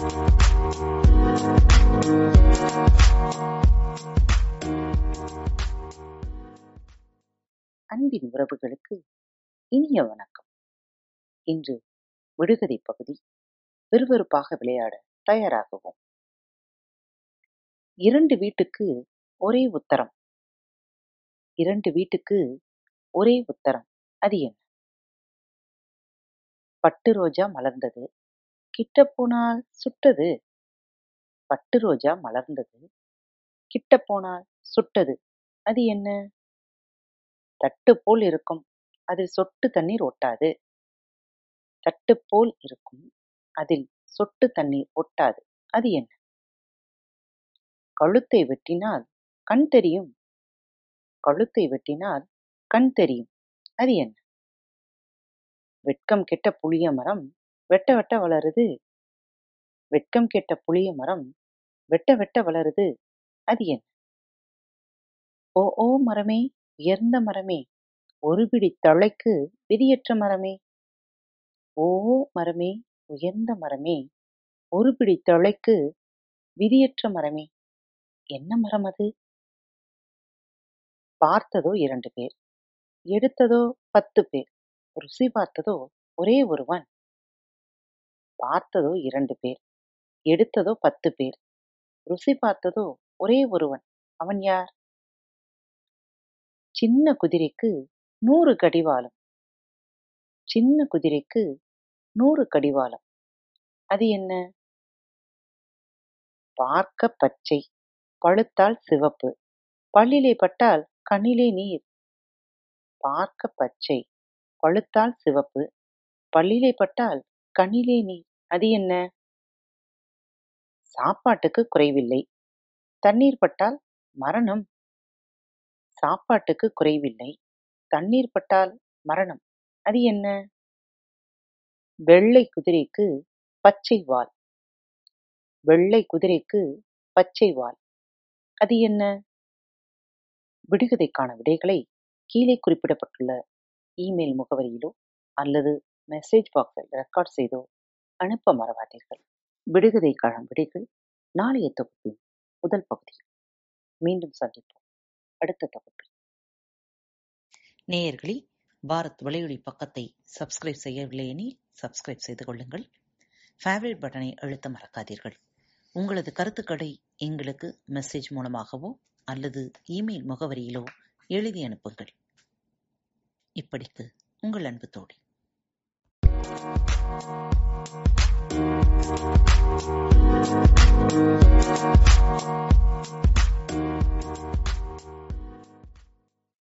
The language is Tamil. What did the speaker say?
அன்பின் உறவுகளுக்கு இனிய வணக்கம். இன்று விடுகதை பகுதி விறுவிறுப்பாக விளையாட தயாராகவும். இரண்டு வீட்டுக்கு ஒரே உத்தரம். இரண்டு வீட்டுக்கு ஒரே உத்தரம். அது என்ன? பட்டு ரோஜா மலர்ந்தது. கிட்ட போனால் சுட்டது. பட்டு ரோஜா மலர்ந்தது. கிட்ட போனால் சுட்டது. அது என்ன? தட்டு போல் இருக்கும். அதில் சொட்டு தண்ணீர் ஒட்டாது. தட்டு போல் இருக்கும். அதில் சொட்டு தண்ணீர் ஒட்டாது. அது என்ன? கழுத்தை வெட்டினால் கண் தெரியும். கழுத்தை வெட்டினால் கண் தெரியும். அது என்ன? வெட்கம் கெட்ட புளிய மரம் வெட்ட வெட்ட வளருது. வெட்கம் கெட்ட புளிய மரம் வெட்ட வெட்ட வளருது. அது என்ன? ஓ ஓ மரமே உயர்ந்த மரமே ஒரு பிடி தழைக்கு விதியற்ற மரமே. ஓ மரமே உயர்ந்த மரமே ஒரு பிடி தழைக்கு விதியற்ற மரமே. என்ன மரம் அது? பார்த்ததோ இரண்டு பேர் எடுத்ததோ பத்து பேர் ருசி பார்த்ததோ ஒரே ஒருவன். பார்த்ததோ இரண்டு பேர் எடுத்ததோ பத்து பேர். ருசி பார்த்ததோ ஒரே ஒருவன். அவன் யார்? சின்ன குதிரைக்கு நூறு கடிவாளம். சின்ன குதிரைக்கு நூறு கடிவாளம். அது என்ன? பார்க்க பச்சை பழுத்தால் சிவப்பு பல்லிலே பட்டால் கண்ணிலே நீர். பார்க்க பச்சை பழுத்தால் சிவப்பு பல்லிலே பட்டால் கண்ணிலே நீர். அது என்ன? சாப்பாட்டுக்கு குறைவில்லை. தண்ணீர் பட்டால் மரணம். சாப்பாட்டுக்கு குறைவில்லை. தண்ணீர் பட்டால் மரணம். அது என்ன? வெள்ளை குதிரைக்கு பச்சை வால். வெள்ளை குதிரைக்கு பச்சை வால். அது என்ன? விடுகதைக்கான விடைகளை கீழே குறிப்பிடப்பட்டுள்ள இமெயில் முகவரியிலோ அல்லது மெசேஜ் பாக்ஸில் ரெக்கார்ட் செய்தோ அனுப்ப மறவாதீர்கள். விடுகதை விடைகள் நாளைய தொகுப்பின் முதல் பகுதி. மீண்டும் சந்திப்போம். அடுத்த தொகுப்பில். நேயர்களே பாரத் வலையொலி பக்கத்தை சப்ஸ்கிரைப் செய்யவில்லை எனில் சப்ஸ்கிரைப் செய்து கொள்ளுங்கள். ஃபேவரட் பட்டனை அழுத்த மறக்காதீர்கள். உங்களது கருத்துக்களை எங்களுக்கு மெசேஜ் மூலமாகவோ அல்லது இமெயில் முகவரியிலோ எழுதி அனுப்புங்கள். இப்படிக்கு உங்கள் அன்பு தோழி. Thank you.